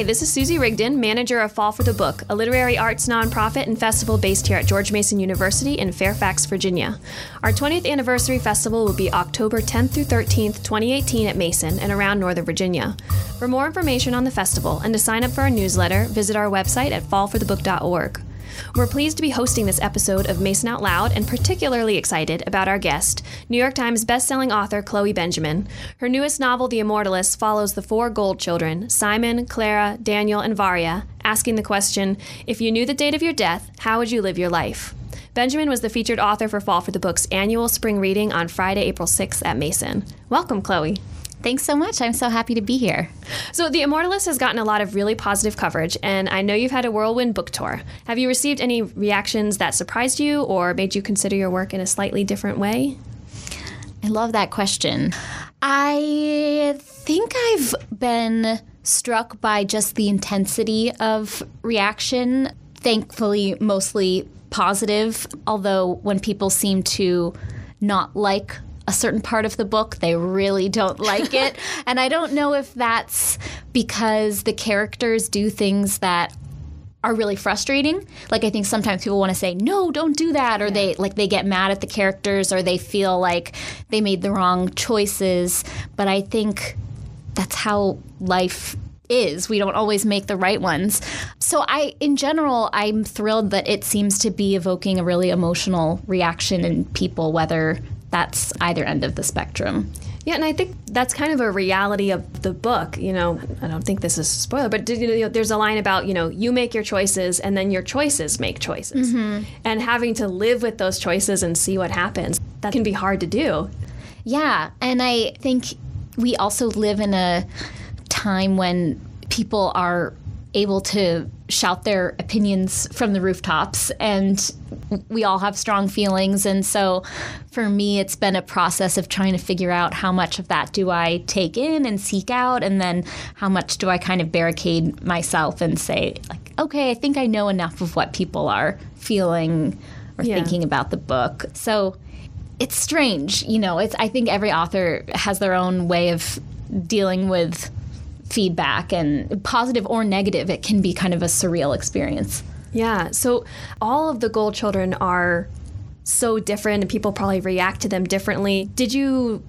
Hi, this is Susie Rigdon, manager of Fall for the Book, a literary arts nonprofit and festival based here at George Mason University in Fairfax, Virginia. Our 20th anniversary festival will be October 10th through 13th, 2018 at Mason and around Northern Virginia. For more information on the festival and to sign up for our newsletter, visit our website at fallforthebook.org. We're pleased to be hosting this episode of Mason Out Loud and particularly excited about our guest, New York Times bestselling author Chloe Benjamin. Her newest novel, The Immortalist, follows the four Gold children, Simon, Klara, Daniel, and Varya, asking the question if you knew the date of your death, how would you live your life? Benjamin was the featured author for Fall for the Book's annual spring reading on Friday, April 6th at Mason. Welcome, Chloe. Thanks so much. I'm so happy to be here. So, The Immortalist has gotten a lot of really positive coverage, and I know you've had a whirlwind book tour. Have you received any reactions that surprised you or made you consider your work in a slightly different way? I love that question. I think I've been struck by just the intensity of reaction. Thankfully, mostly positive, although when people seem to not like a certain part of the book, they really don't like it. and I don't know if that's because the characters do things that are really frustrating. Like I think sometimes people want to say, "No, don't do that," or yeah. they like they get mad at the characters or they feel like they made the wrong choices. But I think that's how life is. We don't always make the right ones. So I in general, I'm thrilled that it seems to be evoking a really emotional reaction in people whether that's either end of the spectrum. Yeah, and I think that's kind of a reality of the book. You know, I don't think this is a spoiler, but you know, there's a line about you know you make your choices and then your choices make choices, mm-hmm. and having to live with those choices and see what happens. That can be hard to do. Yeah, and I think we also live in a time when people are able to shout their opinions from the rooftops and we all have strong feelings and so for me it's been a process of trying to figure out how much of that do I take in and seek out and then how much do I kind of barricade myself and say like okay I think I know enough of what people are feeling or yeah. thinking about the book so it's strange you know it's I think every author has their own way of dealing with feedback and positive or negative, it can be kind of a surreal experience. Yeah. So all of the Gold Children are so different and people probably react to them differently. Did you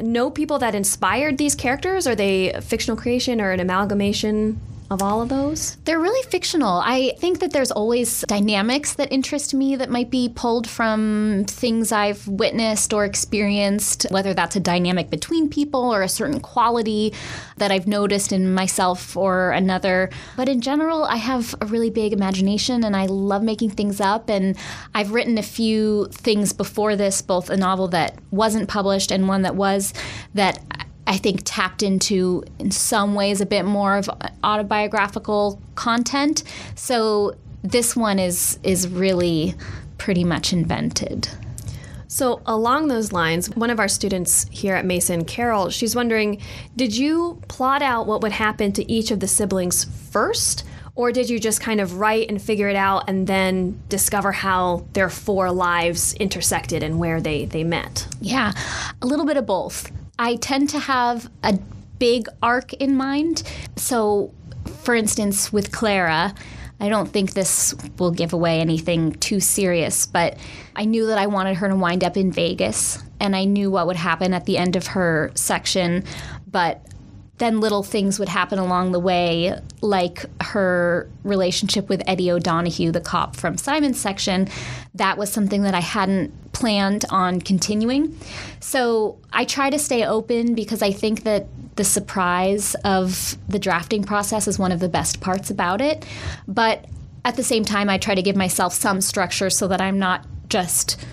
know people that inspired these characters? Are they fictional creation or an amalgamation of all of those? They're really fictional. I think that there's always dynamics that interest me that might be pulled from things I've witnessed or experienced, whether that's a dynamic between people or a certain quality that I've noticed in myself or another. But in general, I have a really big imagination and I love making things up. And I've written a few things before this, both a novel that wasn't published and one that was, that I think tapped into in some ways a bit more of autobiographical content. So this one is is really pretty much invented. So, along those lines, one of our students here at Mason, Carol, she's wondering Did you plot out what would happen to each of the siblings first? Or did you just kind of write and figure it out and then discover how their four lives intersected and where they, they met? Yeah, a little bit of both. I tend to have a big arc in mind. So, for instance, with Klara, I don't think this will give away anything too serious, but I knew that I wanted her to wind up in Vegas, and I knew what would happen at the end of her section, but then little things would happen along the way, like her relationship with Eddie O'Donohue, the cop from Simon's section. That was something that I hadn't planned on continuing. So I try to stay open because I think that the surprise of the drafting process is one of the best parts about it. But at the same time, I try to give myself some structure so that I'm not just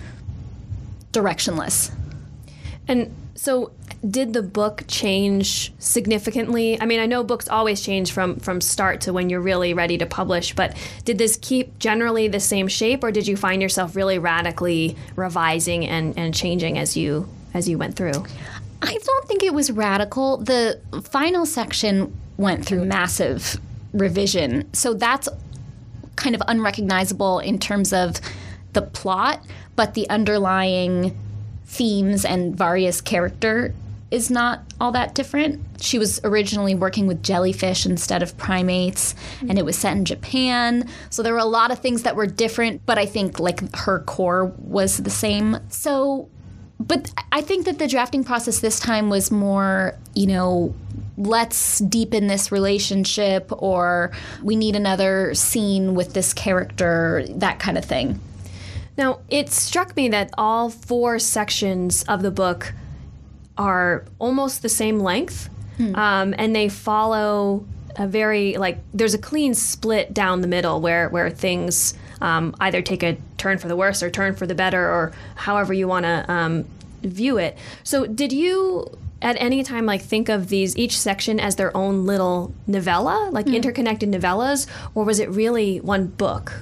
directionless. And so did the book change significantly? I mean, I know books always change from from start to when you're really ready to publish, but did this keep generally the same shape or did you find yourself really radically revising and, and changing as you as you went through? I don't think it was radical. The final section went through massive revision. So that's kind of unrecognizable in terms of the plot, but the underlying themes and Varya's character is not all that different. She was originally working with jellyfish instead of primates, and it was set in Japan. So there were a lot of things that were different, but I think like her core was the same. So, but I think that the drafting process this time was more, you know, let's deepen this relationship or we need another scene with this character, that kind of thing. Now, it struck me that all four sections of the book are almost the same length, hmm. um, and they follow a very like there's a clean split down the middle where where things um, either take a turn for the worse or turn for the better or however you want to um, view it. So, did you at any time like think of these each section as their own little novella like mm. interconnected novellas or was it really one book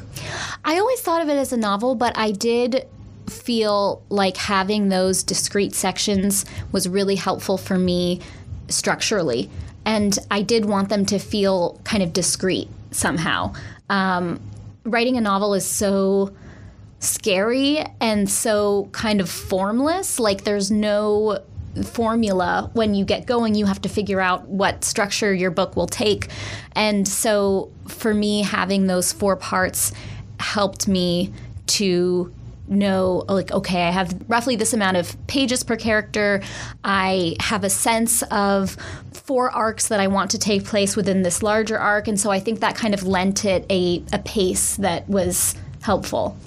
i always thought of it as a novel but i did feel like having those discrete sections was really helpful for me structurally and i did want them to feel kind of discrete somehow um, writing a novel is so scary and so kind of formless like there's no formula when you get going you have to figure out what structure your book will take. And so for me having those four parts helped me to know like okay i have roughly this amount of pages per character. I have a sense of four arcs that i want to take place within this larger arc. And so i think that kind of lent it a, a pace that was helpful.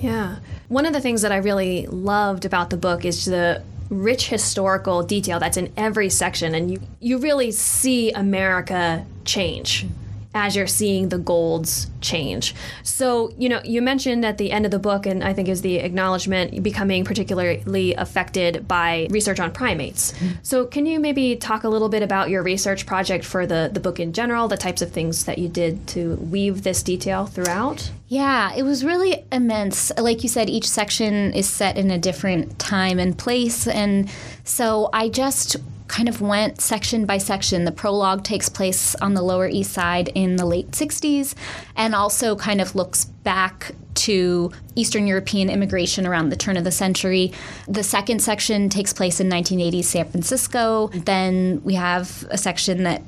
Yeah. One of the things that i really loved about the book is the rich historical detail that's in every section and you you really see America change as you're seeing the golds change. So, you know, you mentioned at the end of the book, and I think is the acknowledgement becoming particularly affected by research on primates. Mm-hmm. So, can you maybe talk a little bit about your research project for the, the book in general, the types of things that you did to weave this detail throughout? Yeah, it was really immense. Like you said, each section is set in a different time and place. And so I just kind of went section by section. The prologue takes place on the Lower East Side in the late 60s and also kind of looks back to Eastern European immigration around the turn of the century. The second section takes place in 1980s San Francisco. Then we have a section that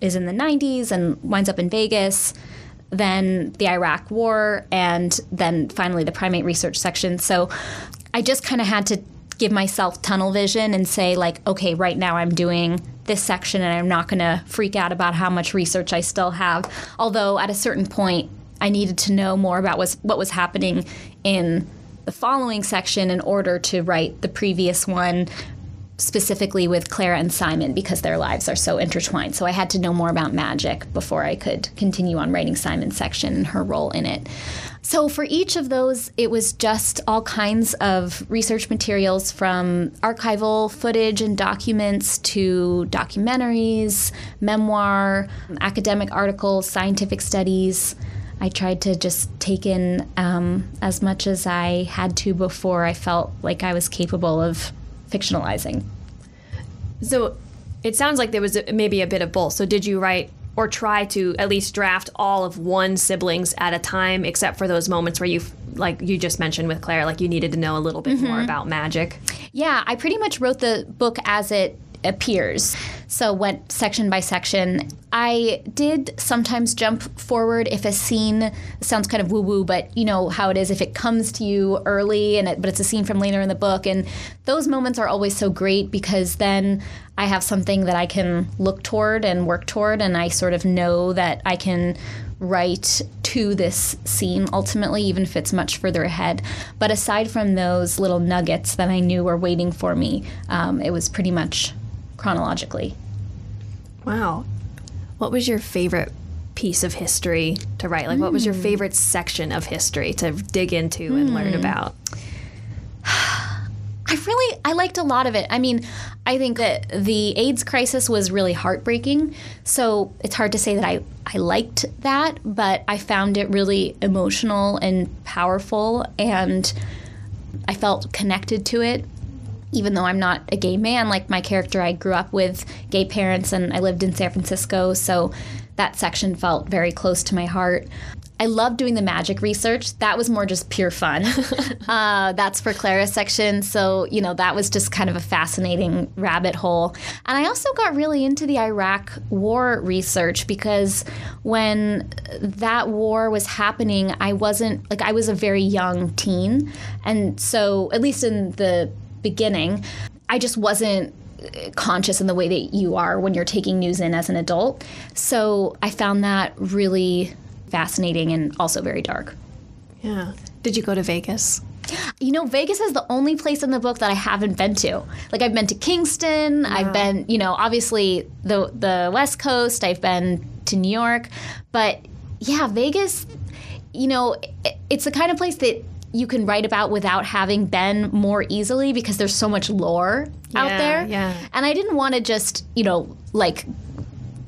is in the 90s and winds up in Vegas then the Iraq War, and then finally the primate research section. So I just kind of had to give myself tunnel vision and say like okay right now i'm doing this section and i'm not going to freak out about how much research i still have. Although at a certain point i needed to know more about was, what was happening in the following section in order to write the previous one specifically with Klara and Simon because their lives are so intertwined. So I had to know more about magic before I could continue on writing Simon's section and her role in it. So, for each of those, it was just all kinds of research materials from archival footage and documents to documentaries, memoir, academic articles, scientific studies. I tried to just take in um, as much as I had to before I felt like I was capable of fictionalizing. So, it sounds like there was maybe a bit of both. So, did you write or try to at least draft all of one siblings at a time, except for those moments where you, like you just mentioned with Claire, like you needed to know a little bit mm-hmm. more about magic. Yeah, I pretty much wrote the book as it appears. So went section by section. I did sometimes jump forward if a scene sounds kind of woo woo, but you know how it is if it comes to you early and it, but it's a scene from later in the book, and those moments are always so great because then I have something that I can look toward and work toward, and I sort of know that I can write to this scene ultimately, even if it's much further ahead. But aside from those little nuggets that I knew were waiting for me, um, it was pretty much chronologically. Wow. What was your favorite piece of history to write? Like, mm. what was your hmm. favorite section of history to dig into mm. and learn hmm. about? I really I liked a lot of it. I mean, I think that the AIDS crisis was really heartbreaking. So it's hard to say that I I liked that, but I found it really emotional and powerful and I felt connected to it even though I'm not a gay man, like my character, I grew up with gay parents and I lived in San Francisco, so that section felt very close to my heart. I love doing the magic research. That was more just pure fun. uh, that's for Klara's section. So, you know, that was just kind of a fascinating rabbit hole. And I also got really into the Iraq war research because when that war was happening, I wasn't, like, I was a very young teen. And so, at least in the beginning, I just wasn't conscious in the way that you are when you're taking news in as an adult. So I found that really fascinating and also very dark. Yeah. Did you go to Vegas? You know, Vegas is the only place in the book that I haven't been to. Like I've been to Kingston, yeah. I've been, you know, obviously the the West Coast, I've been to New York, but yeah, Vegas, you know, it's the kind of place that you can write about without having been more easily because there's so much lore yeah, out there. Yeah. And I didn't want to just, you know, like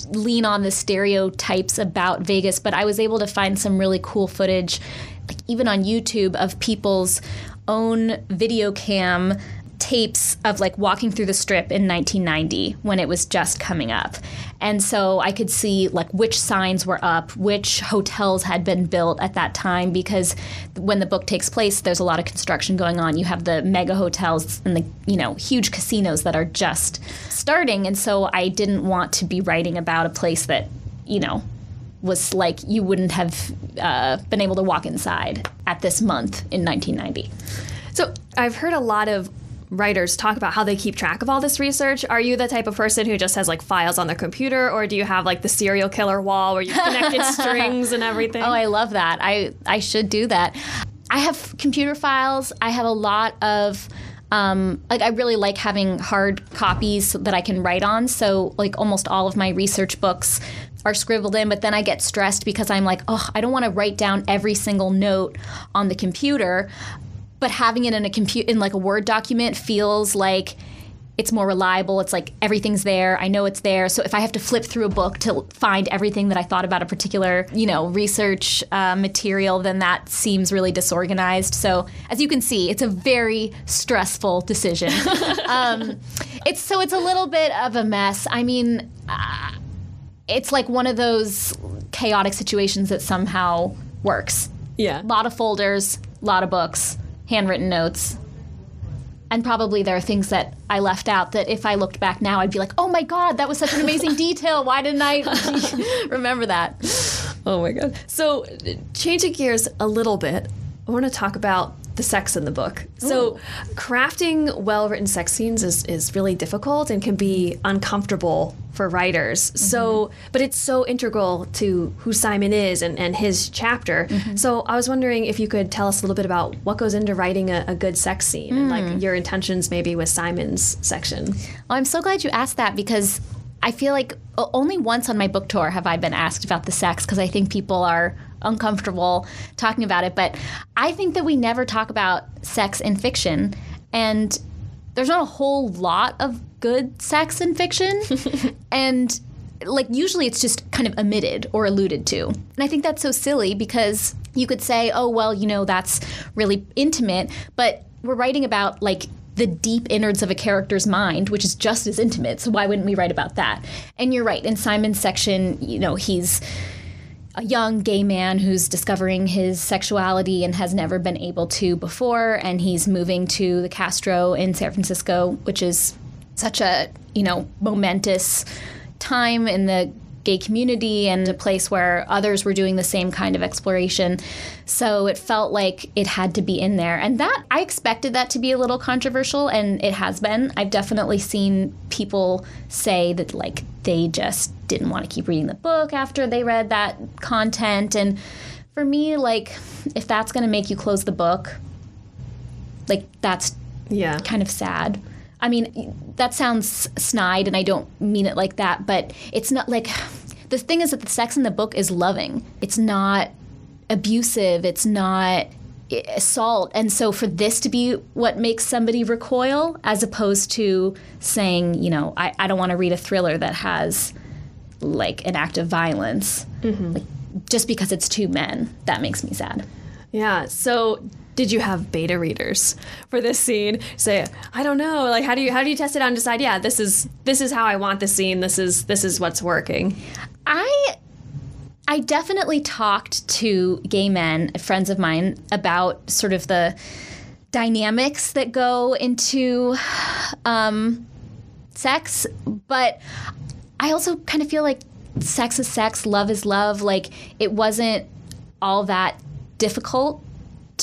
lean on the stereotypes about Vegas, but I was able to find some really cool footage, like even on YouTube, of people's own video cam tapes of like walking through the strip in 1990 when it was just coming up. And so I could see like which signs were up, which hotels had been built at that time because when the book takes place there's a lot of construction going on. You have the mega hotels and the, you know, huge casinos that are just starting and so I didn't want to be writing about a place that, you know, was like you wouldn't have uh, been able to walk inside at this month in 1990. So I've heard a lot of writers talk about how they keep track of all this research. Are you the type of person who just has like files on their computer, or do you have like the serial killer wall where you connected strings and everything? Oh, I love that. I I should do that. I have computer files. I have a lot of. Um, like I really like having hard copies that I can write on. So like almost all of my research books are scribbled in, but then I get stressed because I'm like, oh, I don't want to write down every single note on the computer but having it in a compute in like a Word document feels like it's more reliable. It's like everything's there. I know it's there. So if I have to flip through a book to find everything that I thought about a particular, you know, research uh, material, then that seems really disorganized. So as you can see, it's a very stressful decision. um, it's so it's a little bit of a mess. I mean, uh, it's like one of those chaotic situations that somehow works. Yeah. A lot of folders, a lot of books handwritten notes. And probably there are things that I left out that if I looked back now, I'd be like, oh my God, that was such an amazing detail. Why didn't I remember that? Oh my God. So, changing gears a little bit, I want to talk about the sex in the book. So, Ooh. crafting well written sex scenes is, is really difficult and can be uncomfortable for writers. Mm-hmm. So, but it's so integral to who Simon is and, and his chapter. Mm-hmm. So, I was wondering if you could tell us a little bit about what goes into writing a, a good sex scene mm. and like mm. your intentions maybe with Simon's section. Well, I'm so glad you asked that because I feel like only once on my book tour have I been asked about the sex because I think people are uncomfortable talking about it. But I think that we never talk about sex in fiction. And there's not a whole lot of good sex in fiction. and like usually it's just kind of omitted or alluded to. And I think that's so silly because you could say, oh, well, you know, that's really intimate. But we're writing about like the deep innards of a character's mind, which is just as intimate. So why wouldn't we write about that? And you're right. In Simon's section, you know, he's a young gay man who's discovering his sexuality and has never been able to before and he's moving to the Castro in San Francisco which is such a you know momentous time in the gay community and a place where others were doing the same kind of exploration. So it felt like it had to be in there. And that, I expected that to be a little controversial, and it has been. I've definitely seen people say that, like, they just didn't want to keep reading the book after they read that content. And for me, like, if that's going to make you close the book, like, that's yeah. kind of sad. I mean, that sounds snide, and I don't mean it like that, but it's not like the thing is that the sex in the book is loving. It's not abusive. It's not assault. And so for this to be what makes somebody recoil, as opposed to saying, you know, I, I don't want to read a thriller that has like an act of violence, mm-hmm. like, just because it's two men, that makes me sad. Yeah. So did you have beta readers for this scene say i don't know like how do you how do you test it out and decide yeah this is this is how i want the scene this is this is what's working i I definitely talked to gay men, friends of mine, about sort of the dynamics that go into um, sex, but I also kind of feel like sex is sex, love is love. Like it wasn't all that difficult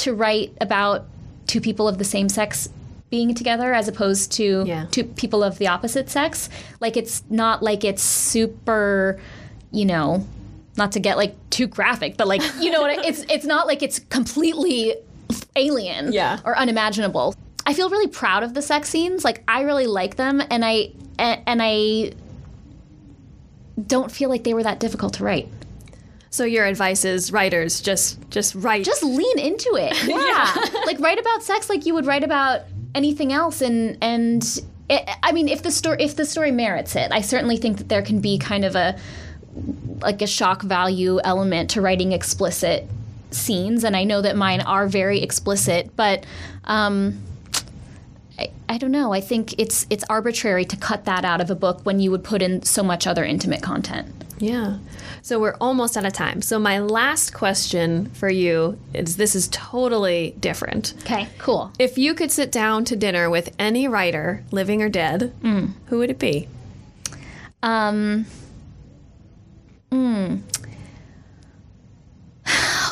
to write about two people of the same sex being together as opposed to Yeah. two people of the opposite sex. Like it's not like it's super, you know, not to get like too graphic, but like you know what I- it's it's not like it's completely alien Yeah. or unimaginable. I feel really proud of the sex scenes. Like I really like them and I and, and I don't feel like they were that difficult to write. So your advice is writers just just write. Just lean into it. Yeah. like write about sex like you would write about anything else and and it, I mean if the story if the story merits it. I certainly think that there can be kind of a like a shock value element to writing explicit scenes and I know that mine are very explicit, but um I, I don't know. I think it's it's arbitrary to cut that out of a book when you would put in so much other intimate content. Yeah. So we're almost out of time. So my last question for you is this is totally different. Okay, cool. If you could sit down to dinner with any writer, living or dead, who would it be? Um, mm.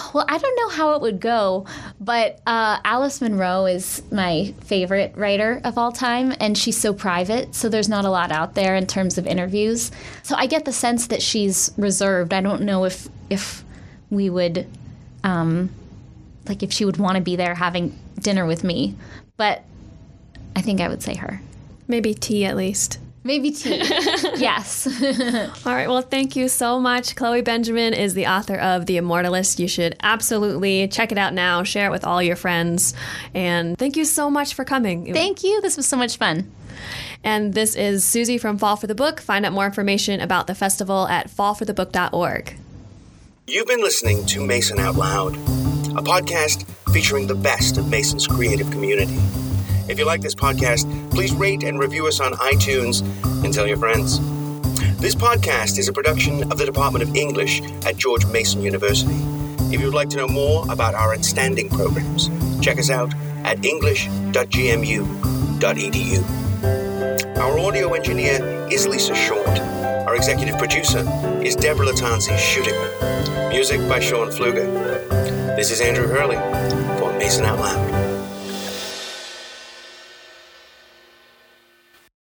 Well, I don't know how it would go, but uh, Alice Munro is my favorite writer of all time, and she's so private, so there's not a lot out there in terms of interviews. So I get the sense that she's reserved. I don't know if if we would, um, like, if she would want to be there having dinner with me, but I think I would say her. Maybe tea at least. Maybe tea. yes. All right. Well, thank you so much. Chloe Benjamin is the author of The Immortalist. You should absolutely check it out now, share it with all your friends. And thank you so much for coming. Thank you. This was so much fun. And this is Susie from Fall for the Book. Find out more information about the festival at fallforthebook.org. You've been listening to Mason Out Loud, a podcast featuring the best of Mason's creative community. If you like this podcast, please rate and review us on iTunes and tell your friends. This podcast is a production of the Department of English at George Mason University. If you would like to know more about our outstanding programs, check us out at english.gmu.edu. Our audio engineer is Lisa Short. Our executive producer is Deborah Lattanzi Shutika. Music by Sean Fluger. This is Andrew Hurley for Mason Out Loud.